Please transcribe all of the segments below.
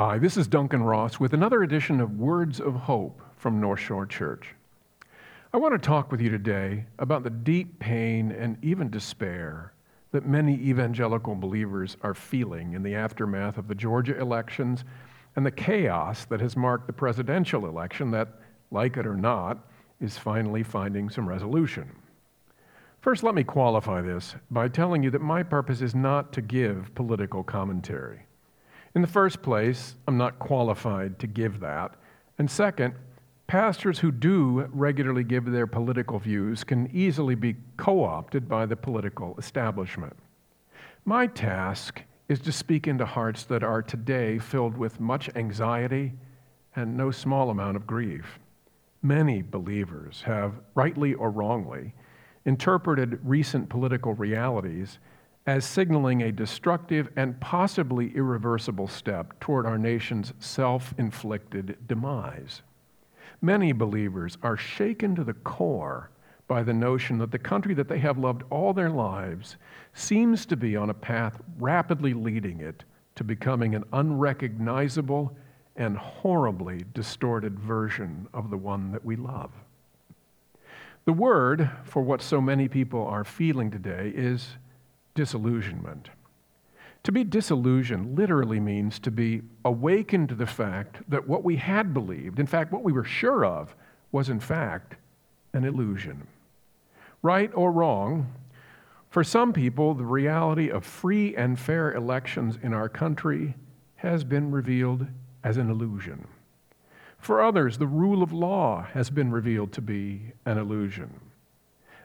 Hi, this is Duncan Ross with another edition of Words of Hope from North Shore Church. I want to talk with you today about the deep pain and even despair that many evangelical believers are feeling in the aftermath of the Georgia elections and the chaos that has marked the presidential election that, like it or not, is finally finding some resolution. First, let me qualify this by telling you that my purpose is not to give political commentary. In the first place, I'm not qualified to give that. And second, pastors who do regularly give their political views can easily be co opted by the political establishment. My task is to speak into hearts that are today filled with much anxiety and no small amount of grief. Many believers have, rightly or wrongly, interpreted recent political realities as signaling a destructive and possibly irreversible step toward our nation's self inflicted demise. Many believers are shaken to the core by the notion that the country that they have loved all their lives seems to be on a path rapidly leading it to becoming an unrecognizable and horribly distorted version of the one that we love. The word for what so many people are feeling today is disillusionment. To be disillusioned literally means to be awakened to the fact that what we had believed, in fact, what we were sure of, was in fact an illusion. Right or wrong, for some people, the reality of free and fair elections in our country has been revealed as an illusion. For others, the rule of law has been revealed to be an illusion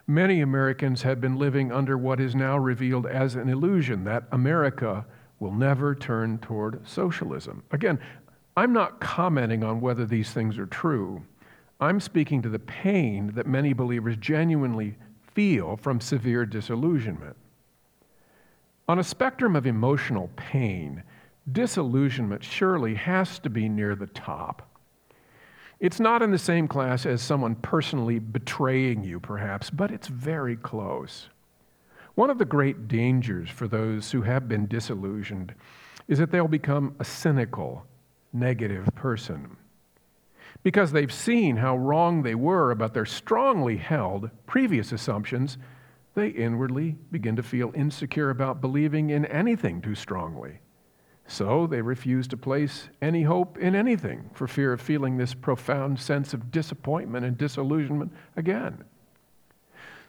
many Americans have been living under what is now revealed as an illusion that America will never turn toward socialism. Again, I'm not commenting on whether these things are true. I'm speaking to the pain that many believers genuinely feel from severe disillusionment. On a spectrum of emotional pain, disillusionment surely has to be near the top. It's not in the same class as someone personally betraying you, perhaps, but it's very close. One of the great dangers for those who have been disillusioned is that they'll become a cynical, negative person. Because they've seen how wrong they were about their strongly held previous assumptions, they inwardly begin to feel insecure about believing in anything too strongly. So they refuse to place any hope in anything for fear of feeling this profound sense of disappointment and disillusionment again.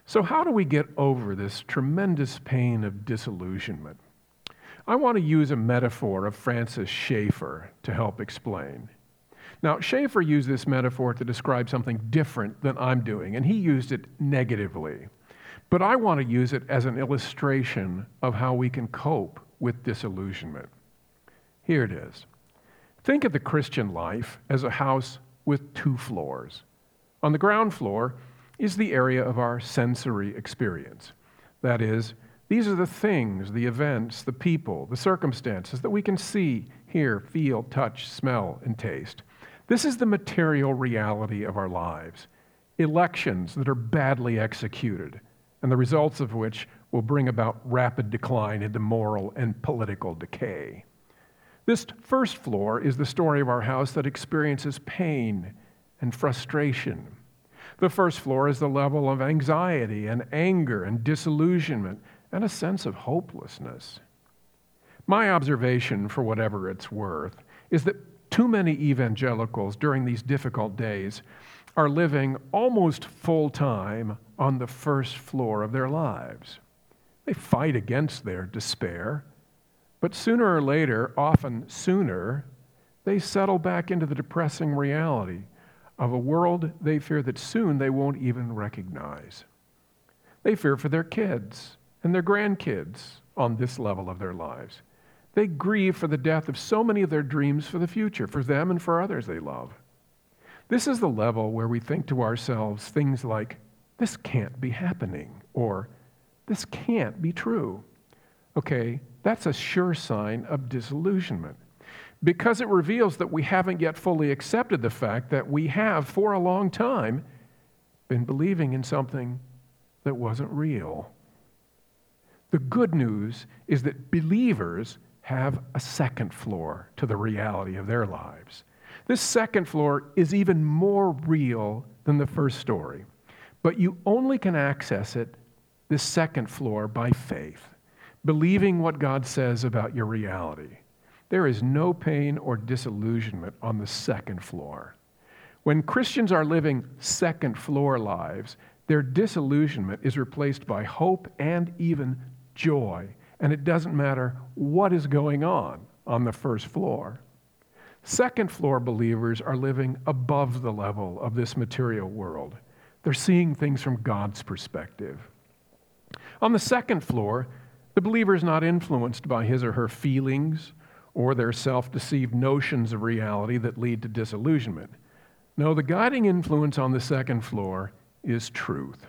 So, how do we get over this tremendous pain of disillusionment? I want to use a metaphor of Francis Schaeffer to help explain. Now, Schaeffer used this metaphor to describe something different than I'm doing, and he used it negatively. But I want to use it as an illustration of how we can cope with disillusionment. Here it is. Think of the Christian life as a house with two floors. On the ground floor is the area of our sensory experience. That is, these are the things, the events, the people, the circumstances that we can see, hear, feel, touch, smell, and taste. This is the material reality of our lives. Elections that are badly executed, and the results of which will bring about rapid decline into moral and political decay. This first floor is the story of our house that experiences pain and frustration. The first floor is the level of anxiety and anger and disillusionment and a sense of hopelessness. My observation, for whatever it's worth, is that too many evangelicals during these difficult days are living almost full time on the first floor of their lives. They fight against their despair but sooner or later, often sooner, they settle back into the depressing reality of a world they fear that soon they won't even recognize. They fear for their kids and their grandkids on this level of their lives. They grieve for the death of so many of their dreams for the future, for them and for others they love. This is the level where we think to ourselves things like, this can't be happening, or this can't be true. Okay, that's a sure sign of disillusionment because it reveals that we haven't yet fully accepted the fact that we have, for a long time, been believing in something that wasn't real. The good news is that believers have a second floor to the reality of their lives. This second floor is even more real than the first story, but you only can access it, this second floor, by faith, believing what God says about your reality. There is no pain or disillusionment on the second floor. When Christians are living second floor lives, their disillusionment is replaced by hope and even joy. And it doesn't matter what is going on on the first floor. Second floor believers are living above the level of this material world. They're seeing things from God's perspective. On the second floor, the believer is not influenced by his or her feelings or their self deceived notions of reality that lead to disillusionment. No, the guiding influence on the second floor is truth.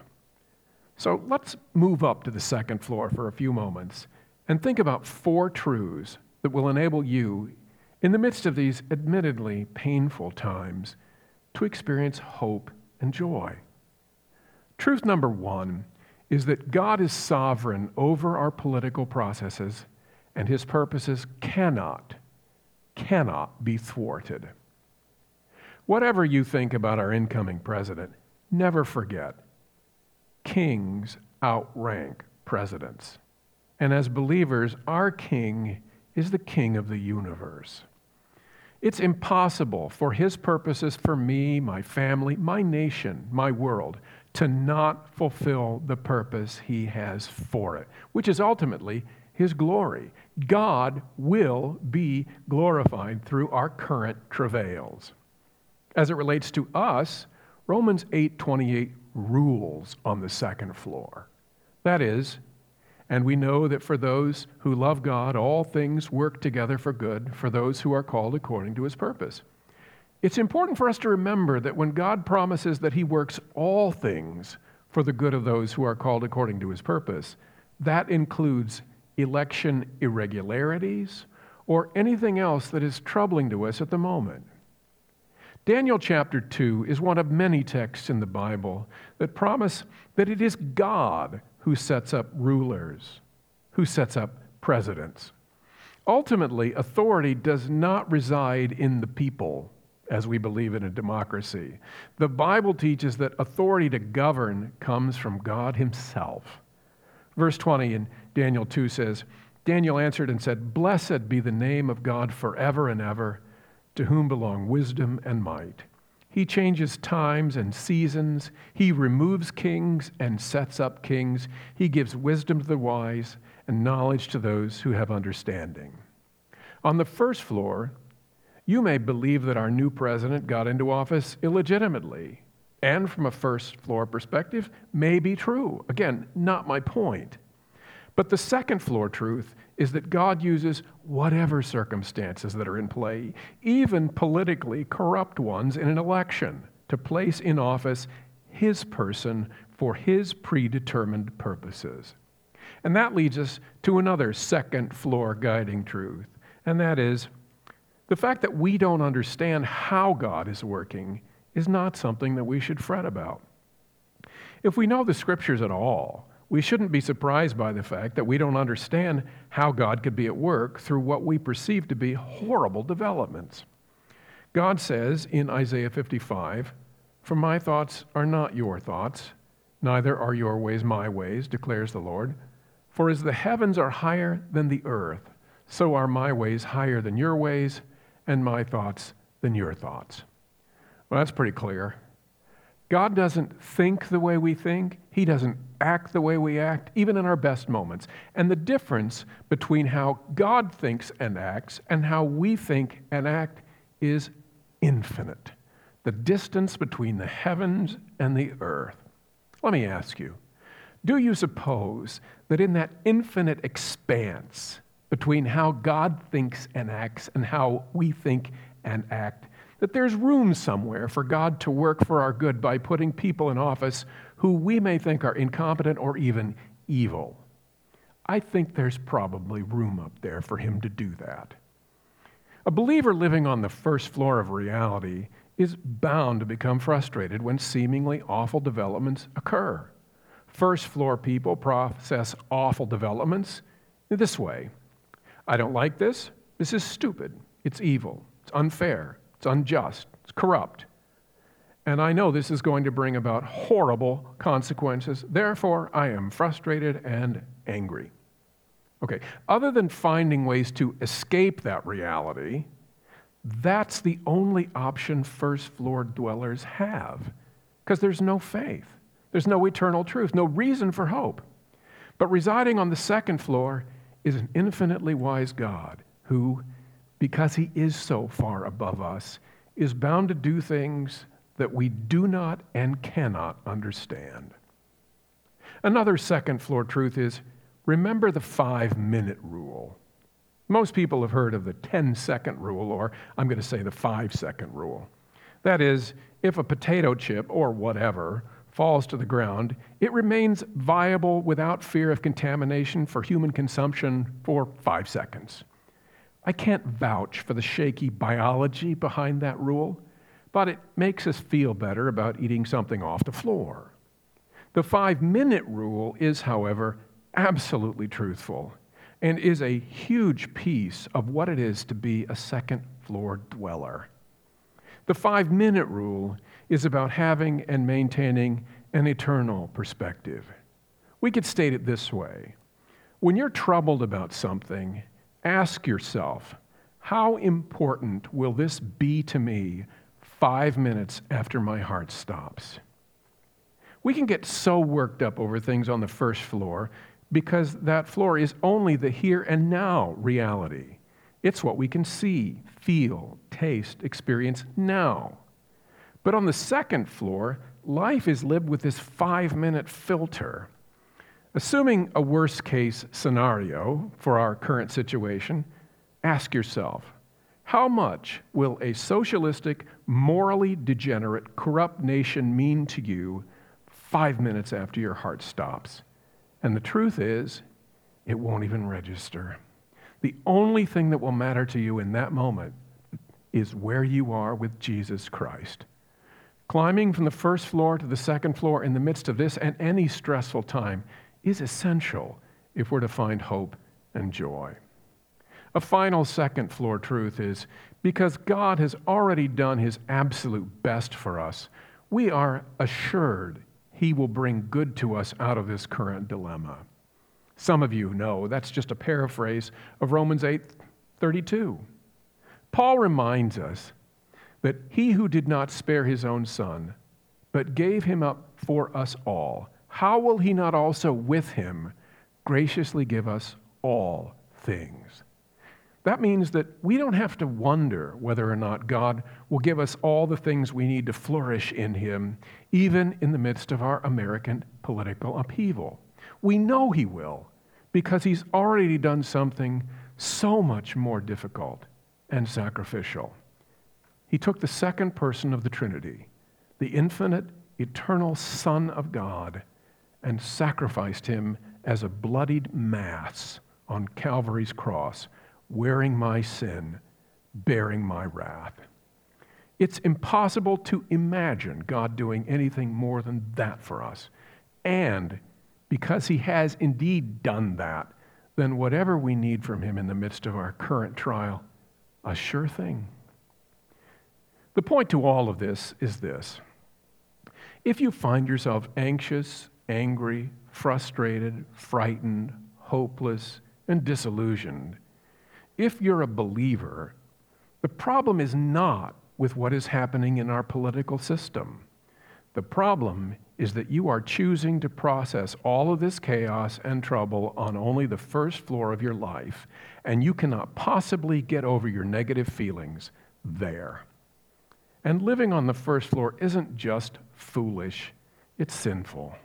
So let's move up to the second floor for a few moments and think about four truths that will enable you, in the midst of these admittedly painful times, to experience hope and joy. Truth number one is that God is sovereign over our political processes and his purposes cannot, cannot be thwarted. Whatever you think about our incoming president, never forget kings outrank presidents. And as believers, our king is the king of the universe. It's impossible for his purposes for me, my family, my nation, my world, to not fulfill the purpose he has for it, which is ultimately his glory. God will be glorified through our current travails. As it relates to us, Romans 8:28 rules on the second floor. That is, and we know that for those who love God, all things work together for good for those who are called according to his purpose. It's important for us to remember that when God promises that he works all things for the good of those who are called according to his purpose, that includes election irregularities, or anything else that is troubling to us at the moment. Daniel chapter 2 is one of many texts in the Bible that promise that it is God who sets up rulers, who sets up presidents. Ultimately, authority does not reside in the people, as we believe in a democracy. The Bible teaches that authority to govern comes from God Himself. Verse 20 in Daniel 2 says, Daniel answered and said, Blessed be the name of God forever and ever, to whom belong wisdom and might. He changes times and seasons. He removes kings and sets up kings. He gives wisdom to the wise and knowledge to those who have understanding. On the first floor, you may believe that our new president got into office illegitimately and from a first floor perspective may be true. Again, not my point. But the second floor truth is that God uses whatever circumstances that are in play, even politically corrupt ones in an election, to place in office his person for his predetermined purposes. And that leads us to another second floor guiding truth, and that is the fact that we don't understand how God is working is not something that we should fret about. If we know the scriptures at all, we shouldn't be surprised by the fact that we don't understand how God could be at work through what we perceive to be horrible developments. God says in Isaiah 55, For my thoughts are not your thoughts, neither are your ways my ways, declares the Lord. For as the heavens are higher than the earth, so are my ways higher than your ways, and my thoughts than your thoughts. Well, that's pretty clear. God doesn't think the way we think, He doesn't act the way we act, even in our best moments. And the difference between how God thinks and acts and how we think and act is infinite. The distance between the heavens and the earth. Let me ask you do you suppose that in that infinite expanse between how God thinks and acts and how we think and act, that there's room somewhere for God to work for our good by putting people in office who we may think are incompetent or even evil. I think there's probably room up there for him to do that. A believer living on the first floor of reality is bound to become frustrated when seemingly awful developments occur. First floor people process awful developments this way I don't like this. This is stupid. It's evil. It's unfair. It's unjust. It's corrupt. And I know this is going to bring about horrible consequences. Therefore, I am frustrated and angry. Okay, other than finding ways to escape that reality, that's the only option first floor dwellers have because there's no faith, there's no eternal truth, no reason for hope. But residing on the second floor is an infinitely wise God who, because he is so far above us, is bound to do things that we do not and cannot understand. Another second floor truth is remember the five minute rule. Most people have heard of the 10 second rule, or I'm going to say the five second rule. That is, if a potato chip or whatever falls to the ground, it remains viable without fear of contamination for human consumption for five seconds. I can't vouch for the shaky biology behind that rule, but it makes us feel better about eating something off the floor. The five minute rule is, however, absolutely truthful and is a huge piece of what it is to be a second floor dweller. The five minute rule is about having and maintaining an eternal perspective. We could state it this way When you're troubled about something, ask yourself, how important will this be to me five minutes after my heart stops? We can get so worked up over things on the first floor because that floor is only the here and now reality. It's what we can see, feel, taste, experience now. But on the second floor, life is lived with this five minute filter. Assuming a worst case scenario for our current situation, ask yourself how much will a socialistic, morally degenerate, corrupt nation mean to you five minutes after your heart stops? And the truth is, it won't even register. The only thing that will matter to you in that moment is where you are with Jesus Christ. Climbing from the first floor to the second floor in the midst of this and any stressful time is essential if we're to find hope and joy. A final second floor truth is because God has already done his absolute best for us, we are assured he will bring good to us out of this current dilemma. Some of you know that's just a paraphrase of Romans 8 32. Paul reminds us that he who did not spare his own son, but gave him up for us all, how will he not also with him graciously give us all things? That means that we don't have to wonder whether or not God will give us all the things we need to flourish in Him, even in the midst of our American political upheaval. We know He will because He's already done something so much more difficult and sacrificial. He took the second person of the Trinity, the infinite, eternal Son of God, and sacrificed Him as a bloodied mass on Calvary's cross wearing my sin, bearing my wrath. It's impossible to imagine God doing anything more than that for us. And because He has indeed done that, then whatever we need from Him in the midst of our current trial, a sure thing. The point to all of this is this if you find yourself anxious, angry, frustrated, frightened, hopeless, and disillusioned, if you're a believer, the problem is not with what is happening in our political system. The problem is that you are choosing to process all of this chaos and trouble on only the first floor of your life, and you cannot possibly get over your negative feelings there. And living on the first floor isn't just foolish, it's sinful.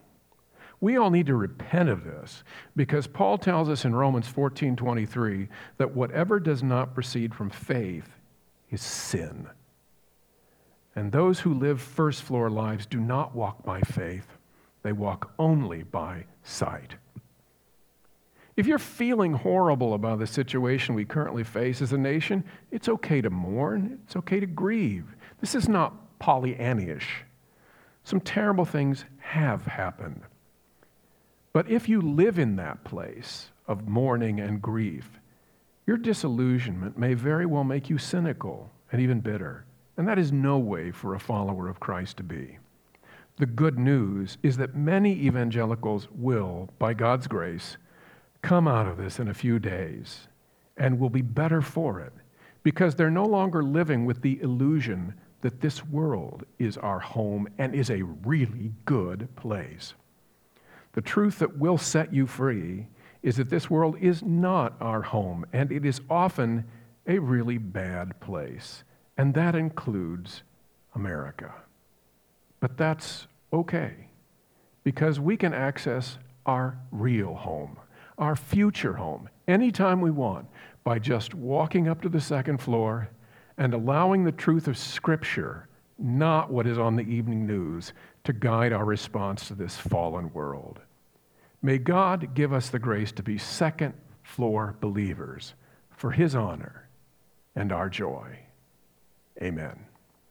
We all need to repent of this because Paul tells us in Romans 14 23 that whatever does not proceed from faith is sin. And those who live first floor lives do not walk by faith, they walk only by sight. If you're feeling horrible about the situation we currently face as a nation, it's okay to mourn, it's okay to grieve. This is not Pollyannish. Some terrible things have happened. But if you live in that place of mourning and grief, Your disillusionment may very well make you cynical and even bitter, and that is no way for a follower of Christ to be. The good news is that many evangelicals will, by God's grace, come out of this in a few days and will be better for it because they're no longer living with the illusion that this world is our home and is a really good place. The truth that will set you free is that this world is not our home and it is often a really bad place. And that includes America. But that's okay because we can access our real home, our future home, anytime we want by just walking up to the second floor and allowing the truth of Scripture, not what is on the evening news, to guide our response to this fallen world. May God give us the grace to be second floor believers for His honor and our joy. Amen.